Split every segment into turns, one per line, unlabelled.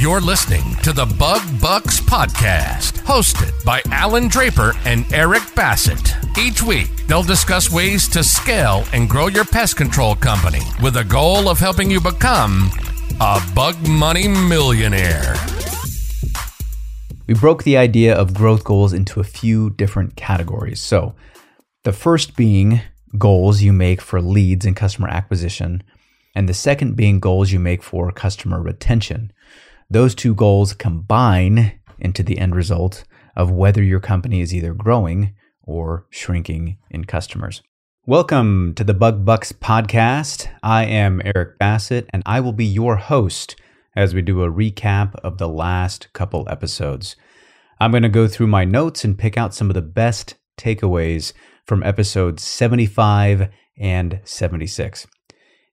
You're listening to the Bug Bux Podcast, hosted by Alan Draper and Eric Bassett. Each week, they'll discuss ways to scale and grow your pest control company with a goal of helping you become a bug money millionaire.
We broke the idea of growth goals into a few different categories. So, the first being goals you make for leads and customer acquisition, and the second being goals you make for customer retention. Those two goals combine into the end result of whether your company is either growing or shrinking in customers. Welcome to the Bug Bux podcast. I am Eric Bassett, and I will be your host as we do a recap of the last couple episodes. I'm going to go through my notes and pick out some of the best takeaways from episodes 75 and 76.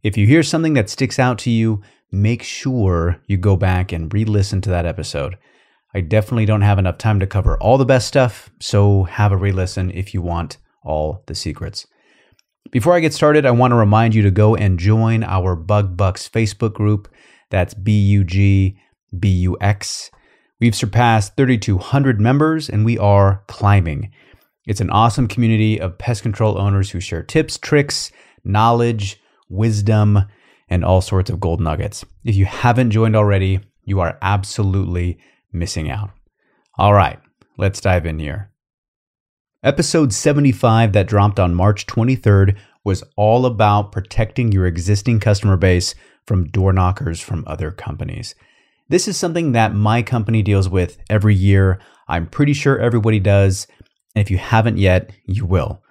If you hear something that sticks out to you, make sure you go back and re listen to that episode. I definitely don't have enough time to cover all the best stuff, so have a re listen if you want all the secrets. Before I get started, I want to remind you to go and join our Bug Bux Facebook group. That's B U G B U X. We've surpassed 3,200 members and we are climbing. It's an awesome community of pest control owners who share tips, tricks, knowledge, wisdom, and all sorts of gold nuggets. If you haven't joined already, you are absolutely missing out. All right, let's dive in here. Episode 75 that dropped on March 23rd was all about protecting your existing customer base from door knockers from other companies. This is something that my company deals with every year. I'm pretty sure everybody does. And if you haven't yet, you will.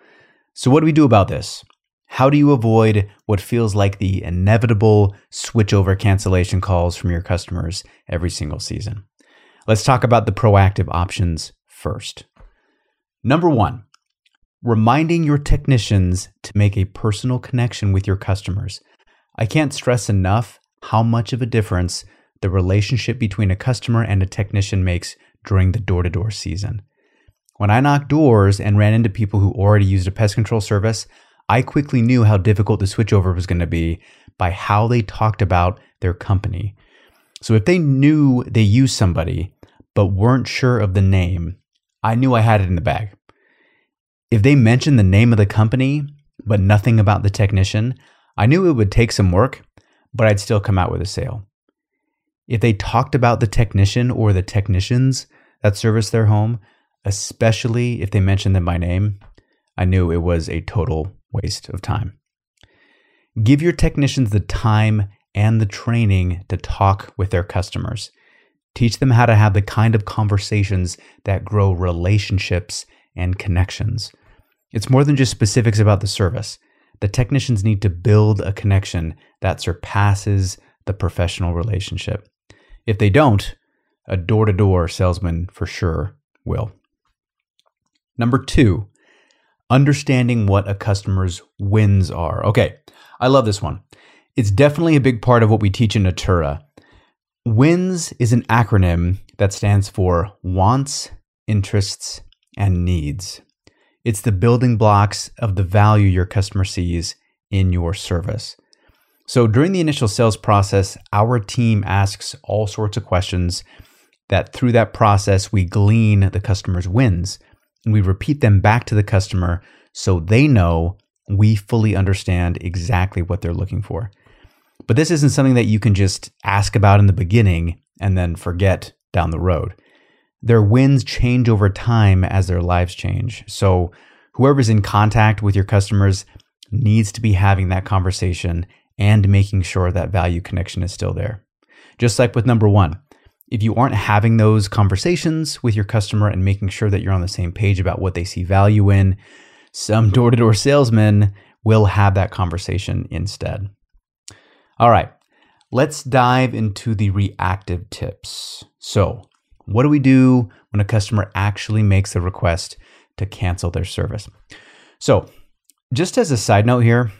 So, what do we do about this? How do you avoid what feels like the inevitable switchover cancellation calls from your customers every single season? Let's talk about the proactive options first. Number one, reminding your technicians to make a personal connection with your customers. I can't stress enough how much of a difference the relationship between a customer and a technician makes during the door to door season. When I knocked doors and ran into people who already used a pest control service, I quickly knew how difficult the switchover was going to be by how they talked about their company. So if they knew they used somebody but weren't sure of the name, I knew I had it in the bag. If they mentioned the name of the company but nothing about the technician, I knew it would take some work, but I'd still come out with a sale. If they talked about the technician or the technicians that service their home, especially if they mentioned them by name, I knew it was a total waste of time. Give your technicians the time and the training to talk with their customers. Teach them how to have the kind of conversations that grow relationships and connections. It's more than just specifics about the service. The technicians need to build a connection that surpasses the professional relationship. If they don't, a door to door salesman for sure will. Number two, understanding what a customer's wins are. Okay, I love this one. It's definitely a big part of what we teach in Natura. WINS is an acronym that stands for wants, interests, and needs. It's the building blocks of the value your customer sees in your service. So during the initial sales process, our team asks all sorts of questions that through that process we glean the customer's wins and we repeat them back to the customer so they know we fully understand exactly what they're looking for. But this isn't something that you can just ask about in the beginning and then forget down the road. Their wins change over time as their lives change. So, whoever's in contact with your customers needs to be having that conversation and making sure that value connection is still there. Just like with number one, if you aren't having those conversations with your customer and making sure that you're on the same page about what they see value in, some door to door salesmen will have that conversation instead. All right, let's dive into the reactive tips. So, what do we do when a customer actually makes a request to cancel their service? So, just as a side note here,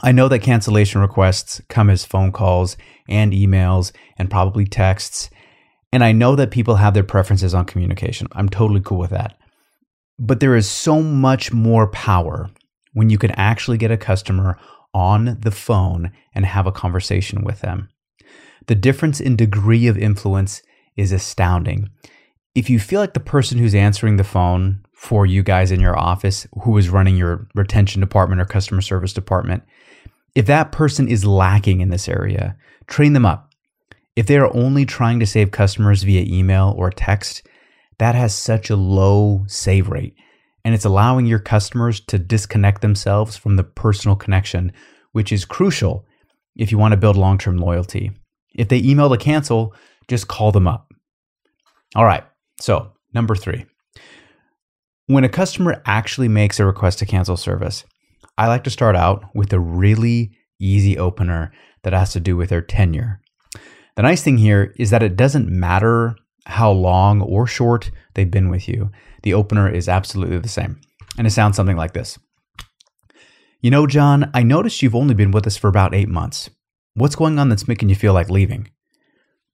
I know that cancellation requests come as phone calls and emails and probably texts. And I know that people have their preferences on communication. I'm totally cool with that. But there is so much more power when you can actually get a customer on the phone and have a conversation with them. The difference in degree of influence is astounding. If you feel like the person who's answering the phone for you guys in your office, who is running your retention department or customer service department, if that person is lacking in this area, train them up. If they are only trying to save customers via email or text, that has such a low save rate. And it's allowing your customers to disconnect themselves from the personal connection, which is crucial if you want to build long term loyalty. If they email to cancel, just call them up. All right, so number three. When a customer actually makes a request to cancel service, I like to start out with a really easy opener that has to do with their tenure. The nice thing here is that it doesn't matter how long or short they've been with you, the opener is absolutely the same. And it sounds something like this You know, John, I noticed you've only been with us for about eight months. What's going on that's making you feel like leaving?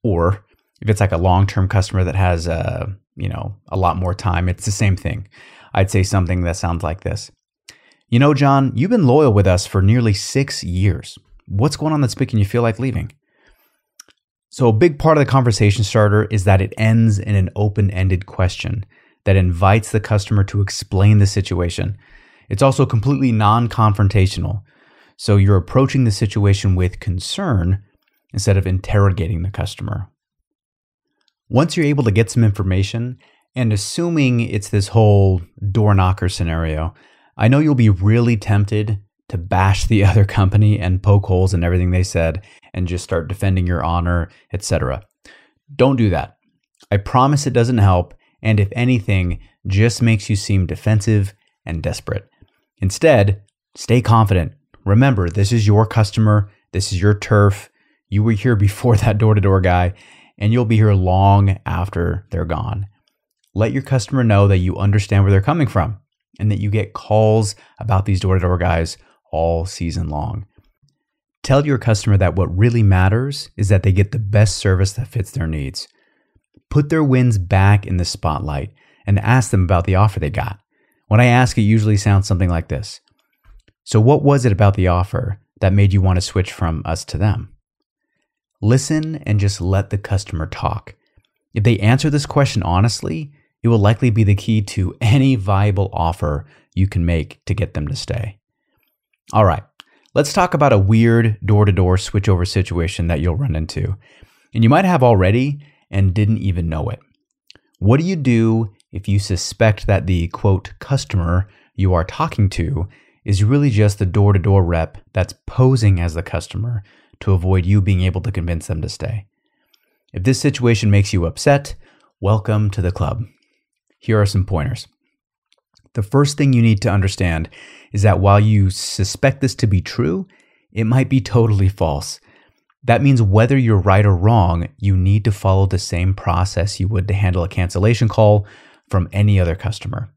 Or if it's like a long term customer that has, uh, you know, a lot more time, it's the same thing. I'd say something that sounds like this You know, John, you've been loyal with us for nearly six years. What's going on that's making you feel like leaving? So, a big part of the conversation starter is that it ends in an open ended question that invites the customer to explain the situation. It's also completely non confrontational. So, you're approaching the situation with concern instead of interrogating the customer. Once you're able to get some information, and assuming it's this whole door knocker scenario, I know you'll be really tempted to bash the other company and poke holes in everything they said and just start defending your honor, etc. Don't do that. I promise it doesn't help, and if anything, just makes you seem defensive and desperate. Instead, stay confident. Remember, this is your customer, this is your turf. You were here before that door to door guy, and you'll be here long after they're gone. Let your customer know that you understand where they're coming from and that you get calls about these door to door guys all season long. Tell your customer that what really matters is that they get the best service that fits their needs. Put their wins back in the spotlight and ask them about the offer they got. When I ask, it usually sounds something like this So, what was it about the offer that made you want to switch from us to them? Listen and just let the customer talk. If they answer this question honestly, it will likely be the key to any viable offer you can make to get them to stay. All right, let's talk about a weird door to door switchover situation that you'll run into. And you might have already and didn't even know it. What do you do if you suspect that the quote customer you are talking to is really just the door to door rep that's posing as the customer to avoid you being able to convince them to stay? If this situation makes you upset, welcome to the club. Here are some pointers. The first thing you need to understand is that while you suspect this to be true, it might be totally false. That means whether you're right or wrong, you need to follow the same process you would to handle a cancellation call from any other customer.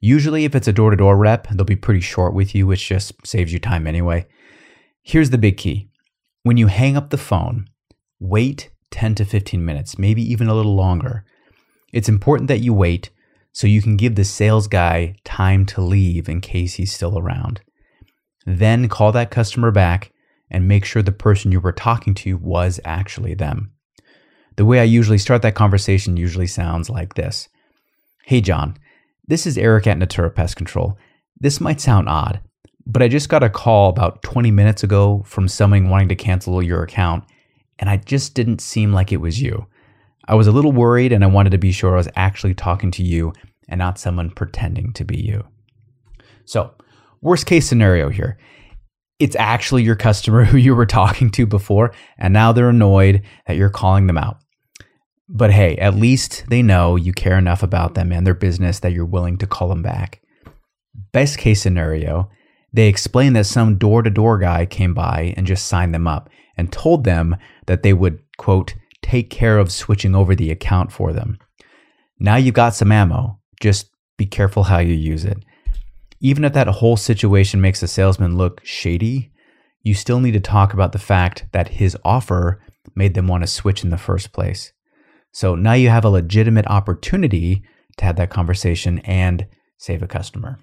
Usually, if it's a door to door rep, they'll be pretty short with you, which just saves you time anyway. Here's the big key when you hang up the phone, wait 10 to 15 minutes, maybe even a little longer. It's important that you wait so you can give the sales guy time to leave in case he's still around. Then call that customer back and make sure the person you were talking to was actually them. The way I usually start that conversation usually sounds like this Hey, John, this is Eric at Natura Pest Control. This might sound odd, but I just got a call about 20 minutes ago from someone wanting to cancel your account, and I just didn't seem like it was you. I was a little worried and I wanted to be sure I was actually talking to you and not someone pretending to be you. So, worst case scenario here it's actually your customer who you were talking to before, and now they're annoyed that you're calling them out. But hey, at least they know you care enough about them and their business that you're willing to call them back. Best case scenario, they explain that some door to door guy came by and just signed them up and told them that they would, quote, take care of switching over the account for them. Now you've got some ammo. Just be careful how you use it. Even if that whole situation makes the salesman look shady, you still need to talk about the fact that his offer made them want to switch in the first place. So now you have a legitimate opportunity to have that conversation and save a customer.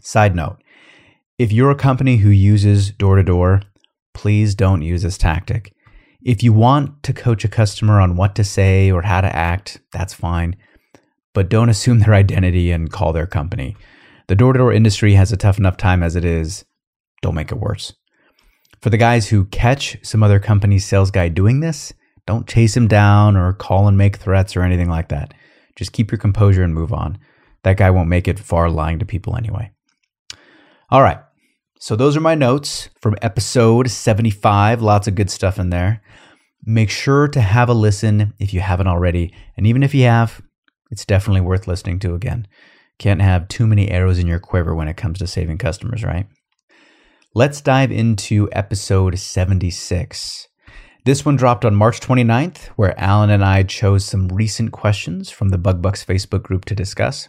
Side note if you're a company who uses door to door, please don't use this tactic If you want to coach a customer on what to say or how to act, that's fine. But don't assume their identity and call their company. The door to door industry has a tough enough time as it is. Don't make it worse. For the guys who catch some other company's sales guy doing this, don't chase him down or call and make threats or anything like that. Just keep your composure and move on. That guy won't make it far lying to people anyway. All right. So those are my notes from episode 75. Lots of good stuff in there. Make sure to have a listen if you haven't already. And even if you have, it's definitely worth listening to again. Can't have too many arrows in your quiver when it comes to saving customers, right? Let's dive into episode 76. This one dropped on March 29th, where Alan and I chose some recent questions from the Bug Bux Facebook group to discuss.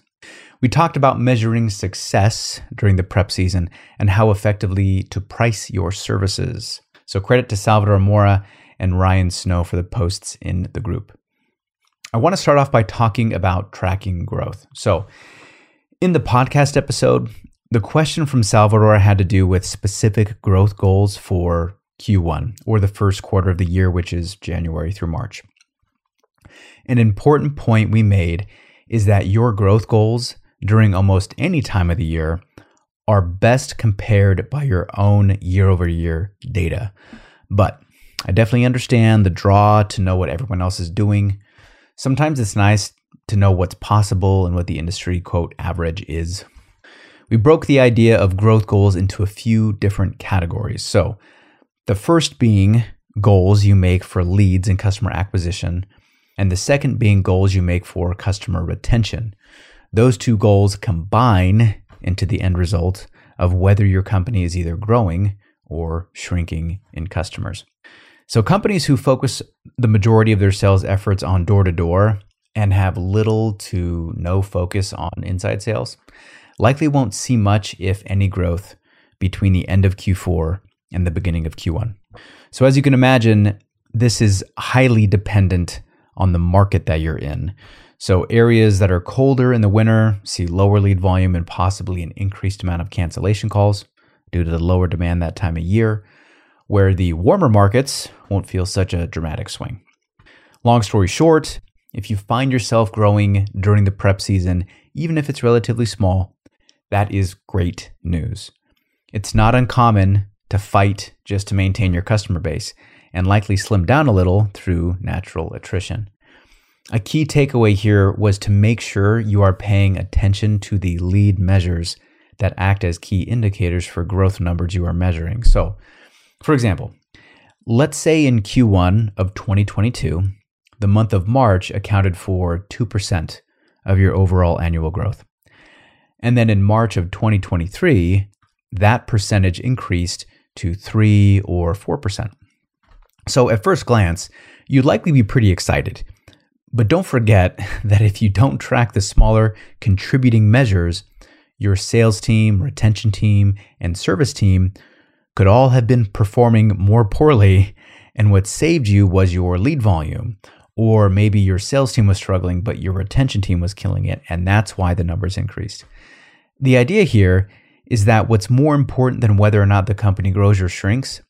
We talked about measuring success during the prep season and how effectively to price your services. So, credit to Salvador Mora and Ryan Snow for the posts in the group. I want to start off by talking about tracking growth. So, in the podcast episode, the question from Salvador had to do with specific growth goals for Q1 or the first quarter of the year, which is January through March. An important point we made is that your growth goals during almost any time of the year are best compared by your own year over year data. But I definitely understand the draw to know what everyone else is doing. Sometimes it's nice to know what's possible and what the industry quote average is. We broke the idea of growth goals into a few different categories. So, the first being goals you make for leads and customer acquisition, and the second being goals you make for customer retention. Those two goals combine into the end result of whether your company is either growing or shrinking in customers. So, companies who focus the majority of their sales efforts on door to door and have little to no focus on inside sales likely won't see much, if any, growth between the end of Q4 and the beginning of Q1. So, as you can imagine, this is highly dependent on the market that you're in. So, areas that are colder in the winter see lower lead volume and possibly an increased amount of cancellation calls due to the lower demand that time of year, where the warmer markets won't feel such a dramatic swing. Long story short, if you find yourself growing during the prep season, even if it's relatively small, that is great news. It's not uncommon to fight just to maintain your customer base and likely slim down a little through natural attrition. A key takeaway here was to make sure you are paying attention to the lead measures that act as key indicators for growth numbers you are measuring. So, for example, let's say in Q1 of 2022, the month of March accounted for 2% of your overall annual growth. And then in March of 2023, that percentage increased to 3 or 4%. So at first glance, you'd likely be pretty excited but don't forget that if you don't track the smaller contributing measures, your sales team, retention team, and service team could all have been performing more poorly, and what saved you was your lead volume. Or maybe your sales team was struggling, but your retention team was killing it, and that's why the numbers increased. The idea here is that what's more important than whether or not the company grows or shrinks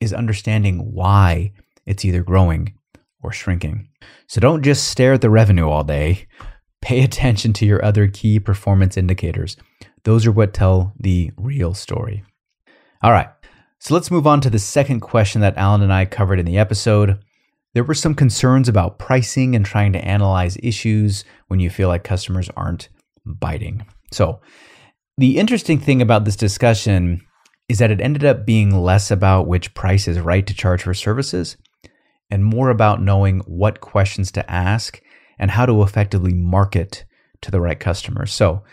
is understanding why it's either growing or shrinking. So don't just stare at the revenue all day. Pay attention to your other key performance indicators. Those are what tell the real story. All right, so let's move on to the second question that Alan and I covered in the episode. There were some concerns about pricing and trying to analyze issues when you feel like customers aren't biting. So, the interesting thing about this discussion is that it ended up being less about which price is right to charge for services and more about knowing what questions to ask and how to effectively market to the right customers. So,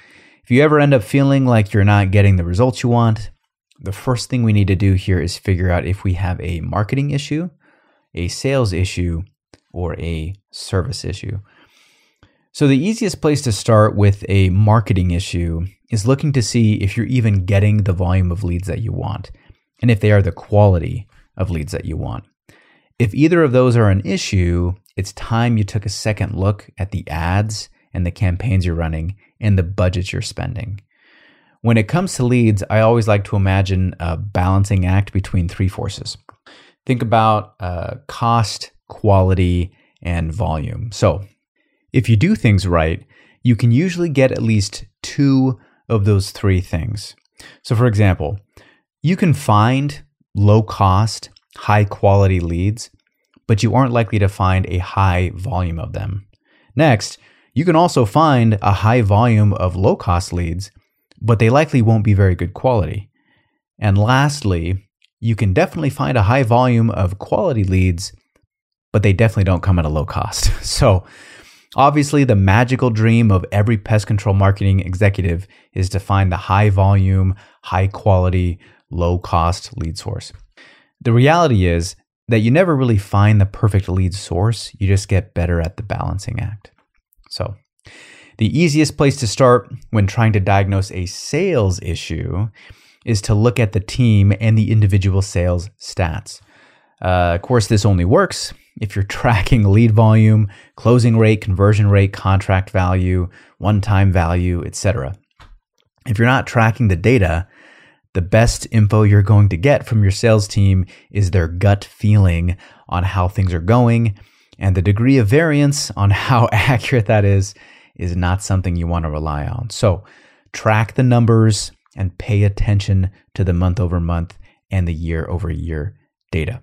if you ever end up feeling like you're not getting the results you want, the first thing we need to do here is figure out if we have a marketing issue, a sales issue, or a service issue. So, the easiest place to start with a marketing issue is looking to see if you're even getting the volume of leads that you want and if they are the quality of leads that you want. If either of those are an issue, it's time you took a second look at the ads and the campaigns you're running and the budgets you're spending. When it comes to leads, I always like to imagine a balancing act between three forces. think about uh, cost, quality, and volume. So, if you do things right, you can usually get at least two of those three things. So, for example, you can find low cost, high quality leads, but you aren't likely to find a high volume of them. Next, you can also find a high volume of low cost leads, but they likely won't be very good quality. And lastly, you can definitely find a high volume of quality leads, but they definitely don't come at a low cost. So, obviously, the magical dream of every pest control marketing executive is to find the high volume, high quality, low cost lead source. The reality is that you never really find the perfect lead source, you just get better at the balancing act. So, the easiest place to start when trying to diagnose a sales issue is to look at the team and the individual sales stats. Uh, of course, this only works if you're tracking lead volume, closing rate, conversion rate, contract value, one time value, etc. If you're not tracking the data, the best info you're going to get from your sales team is their gut feeling on how things are going. And the degree of variance on how accurate that is is not something you want to rely on. So track the numbers and pay attention to the month over month and the year over year data.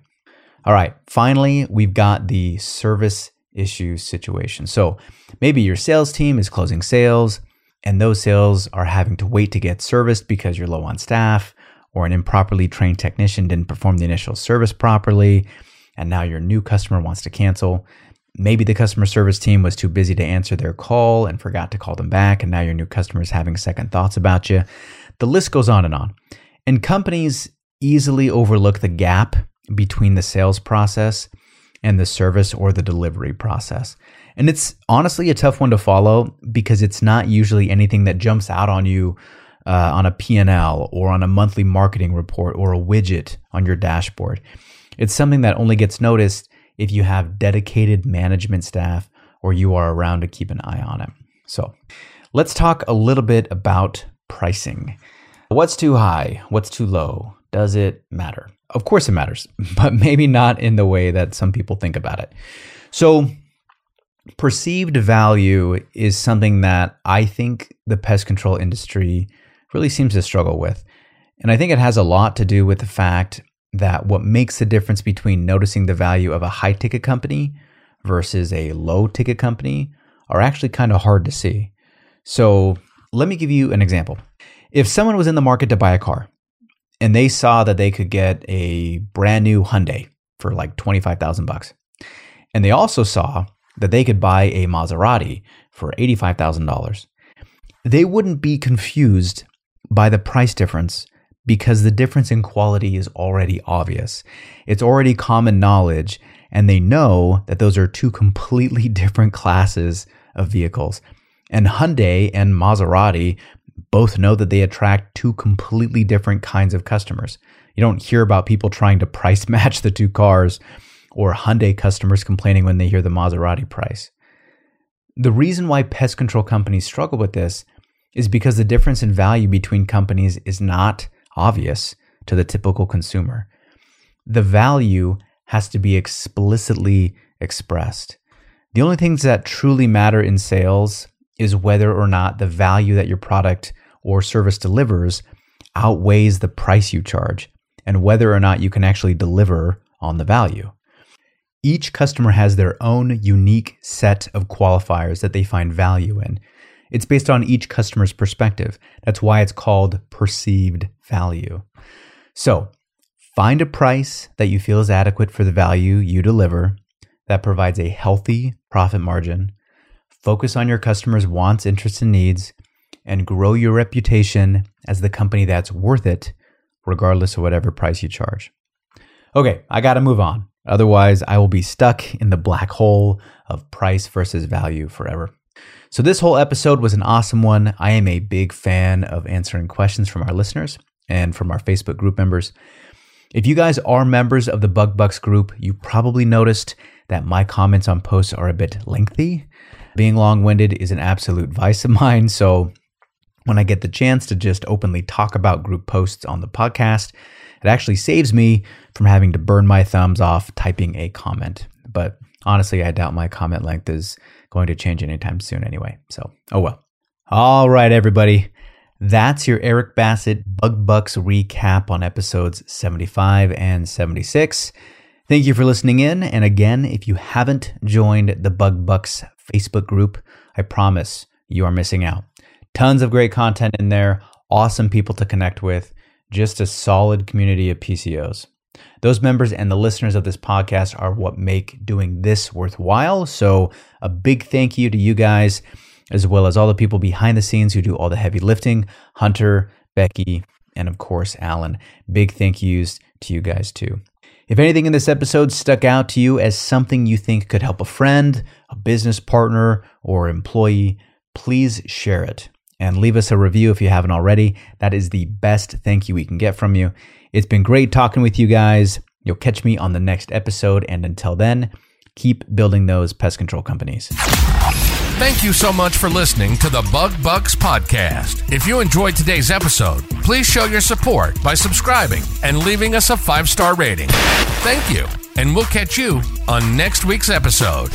All right, finally, we've got the service issue situation. So maybe your sales team is closing sales and those sales are having to wait to get serviced because you're low on staff or an improperly trained technician didn't perform the initial service properly and now your new customer wants to cancel. Maybe the customer service team was too busy to answer their call and forgot to call them back, and now your new customer is having second thoughts about you. The list goes on and on. And companies easily overlook the gap between the sales process and the service or the delivery process. And it's honestly a tough one to follow because it's not usually anything that jumps out on you uh, on a P&L or on a monthly marketing report or a widget on your dashboard. It's something that only gets noticed if you have dedicated management staff or you are around to keep an eye on it. So, let's talk a little bit about pricing. What's too high? What's too low? Does it matter? Of course it matters, but maybe not in the way that some people think about it. So, perceived value is something that I think the pest control industry really seems to struggle with. And I think it has a lot to do with the fact that what makes the difference between noticing the value of a high ticket company versus a low ticket company are actually kind of hard to see. So, let me give you an example. If someone was in the market to buy a car and they saw that they could get a brand new Hyundai for like 25,000 bucks, and they also saw that they could buy a Maserati for $85,000, they wouldn't be confused by the price difference because the difference in quality is already obvious. It's already common knowledge, and they know that those are two completely different classes of vehicles. And Hyundai and Maserati both know that they attract two completely different kinds of customers. You don't hear about people trying to price match the two cars or Hyundai customers complaining when they hear the Maserati price. The reason why pest control companies struggle with this is because the difference in value between companies is not obvious to the typical consumer. The value has to be explicitly expressed. The only things that truly matter in sales is whether or not the value that your product or service delivers outweighs the price you charge and whether or not you can actually deliver on the value. Each customer has their own unique set of qualifiers that they find value in. It's based on each customer's perspective. That's why it's called perceived value. So, find a price that you feel is adequate for the value you deliver that provides a healthy profit margin Focus on your customers' wants, interests, and needs, and grow your reputation as the company that's worth it, regardless of whatever price you charge. Okay, I gotta move on. Otherwise, I will be stuck in the black hole of price versus value forever. So, this whole episode was an awesome one. I am a big fan of answering questions from our listeners and from our Facebook group members. If you guys are members of the Bug Bux group, you probably noticed that my comments on posts are a bit lengthy. Being long winded is an absolute vice of mine. So when I get the chance to just openly talk about group posts on the podcast, It actually saves me from having to burn my thumbs off typing a comment. But honestly, I doubt my comment length is going to change anytime soon anyway. So, oh well. All right, everybody. That's your Eric Bassett Bug Bux recap on episodes 75 and 76. Thank you for listening in. And again, if you haven't joined the Bug Bux Facebook group, I promise you are missing out. Tons of great content in there, awesome people to connect with, just a solid community of PCOs. Those members and the listeners of this podcast are what make doing this worthwhile. So, a big thank you to you guys, as well as all the people behind the scenes who do all the heavy lifting Hunter, Becky, and of course, Alan. Big thank yous to you guys too. If anything in this episode stuck out to you as something you think could help a friend, a business partner, or employee, please share it and leave us a review if you haven't already. That is the best thank you we can get from you. It's been great talking with you guys. You'll catch me on the next episode. And until then, keep building those pest control companies.
Thank you so much for listening to the Bug Bux podcast. If you enjoyed today's episode, please show your support by subscribing and leaving us a five star rating. Thank you, and we'll catch you on next week's episode.